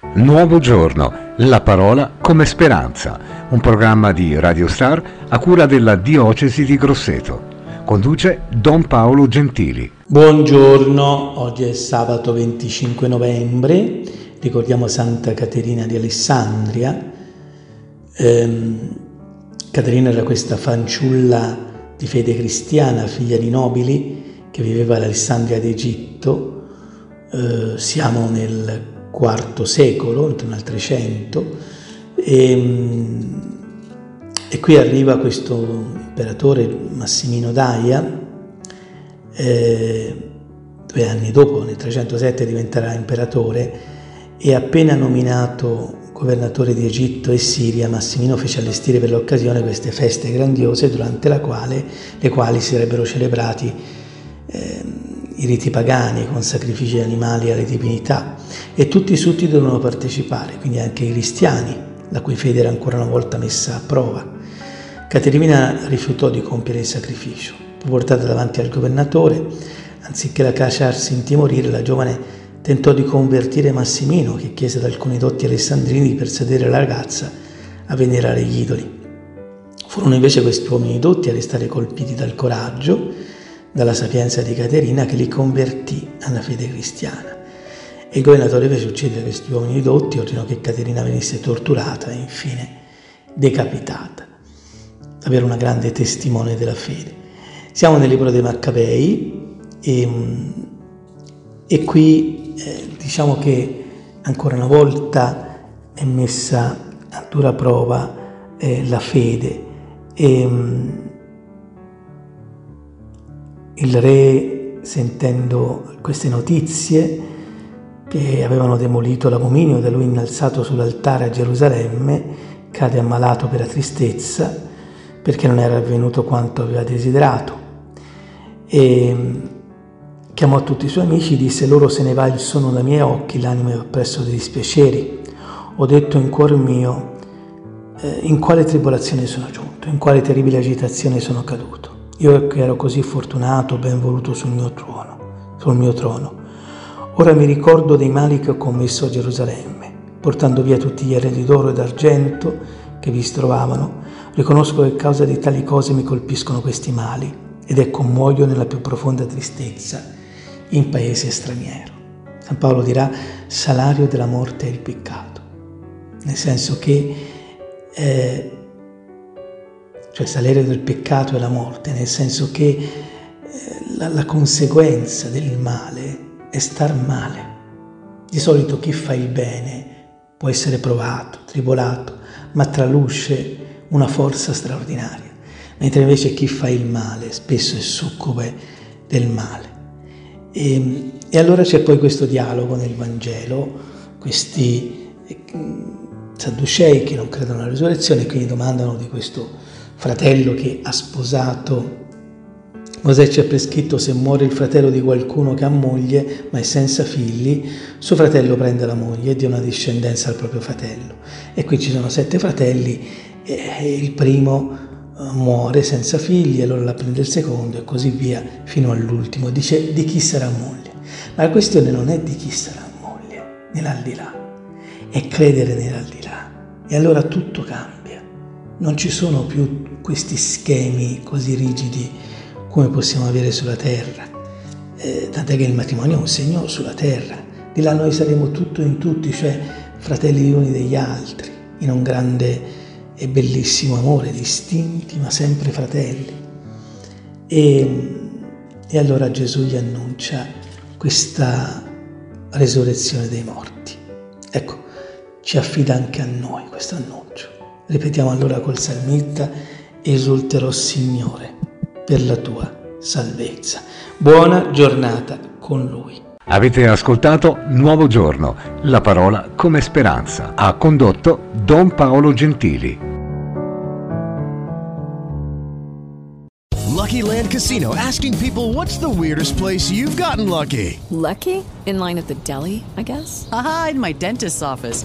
Nuovo giorno, la parola come speranza, un programma di Radio Star a cura della Diocesi di Grosseto. Conduce Don Paolo Gentili. Buongiorno, oggi è sabato 25 novembre, ricordiamo Santa Caterina di Alessandria. Ehm, Caterina era questa fanciulla di fede cristiana, figlia di nobili, che viveva ad Alessandria d'Egitto. Eh, siamo nel IV secolo, intorno al 300, e, e qui arriva questo imperatore Massimino Daia, eh, due anni dopo, nel 307, diventerà imperatore e appena nominato governatore di Egitto e Siria, Massimino fece allestire per l'occasione queste feste grandiose durante quale, le quali si sarebbero celebrati eh, i riti pagani con sacrifici animali alle divinità e tutti i sudditi dovevano partecipare, quindi anche i cristiani, la cui fede era ancora una volta messa a prova. Caterina rifiutò di compiere il sacrificio. Portata davanti al governatore, anziché lasciarsi intimorire, la giovane tentò di convertire Massimino, che chiese ad alcuni dotti alessandrini di persuadere la ragazza a venerare gli idoli. Furono invece questi uomini dotti a restare colpiti dal coraggio, dalla sapienza di Caterina che li convertì alla fede cristiana. E il governatore fece uccidere questi uomini dotti, ordinò che Caterina venisse torturata e infine decapitata. Davvero una grande testimone della fede. Siamo nel libro dei Maccabei e, e qui eh, diciamo che ancora una volta è messa a dura prova eh, la fede. E, il re, sentendo queste notizie, che avevano demolito l'abominio da lui innalzato sull'altare a Gerusalemme, cade ammalato per la tristezza perché non era avvenuto quanto aveva desiderato. E chiamò tutti i suoi amici, disse loro se ne va il sonno dai miei occhi, l'anima è oppresso dei dispiaceri. Ho detto in cuore mio, eh, in quale tribolazione sono giunto, in quale terribile agitazione sono caduto. Io che ero così fortunato, ben voluto sul mio trono, sul mio trono. Ora mi ricordo dei mali che ho commesso a Gerusalemme, portando via tutti gli eredi d'oro e d'argento che vi trovavano. Riconosco che a causa di tali cose mi colpiscono questi mali ed ecco muoio nella più profonda tristezza in paese straniero. San Paolo dirà salario della morte è il peccato, nel senso che eh, cioè salario del peccato è la morte, nel senso che eh, la, la conseguenza del male è star male. Di solito chi fa il bene può essere provato, tribolato, ma traluce una forza straordinaria, mentre invece chi fa il male spesso è succube del male. E, e allora c'è poi questo dialogo nel Vangelo, questi eh, sadducei che non credono alla risurrezione, quindi domandano di questo fratello che ha sposato. Mosè ci ha prescritto se muore il fratello di qualcuno che ha moglie ma è senza figli, suo fratello prende la moglie e dia una discendenza al proprio fratello. E qui ci sono sette fratelli e il primo eh, muore senza figli, allora la prende il secondo e così via fino all'ultimo. Dice di chi sarà moglie. Ma la questione non è di chi sarà moglie nell'aldilà, è credere nell'aldilà. E allora tutto cambia non ci sono più questi schemi così rigidi come possiamo avere sulla terra. Eh, tant'è che il matrimonio è un segno sulla terra. Di là noi saremo tutto in tutti, cioè fratelli gli uni degli altri, in un grande e bellissimo amore, distinti ma sempre fratelli. E, e allora Gesù gli annuncia questa resurrezione dei morti. Ecco, ci affida anche a noi questo annuncio. Ripetiamo allora col salmista, esulterò Signore per la tua salvezza. Buona giornata con Lui. Avete ascoltato Nuovo Giorno, la parola come speranza. Ha condotto Don Paolo Gentili. Lucky Land Casino asking people what's the weirdest place you've gotten lucky? Lucky? In line at the deli, I guess? Aha, in my dentist's office.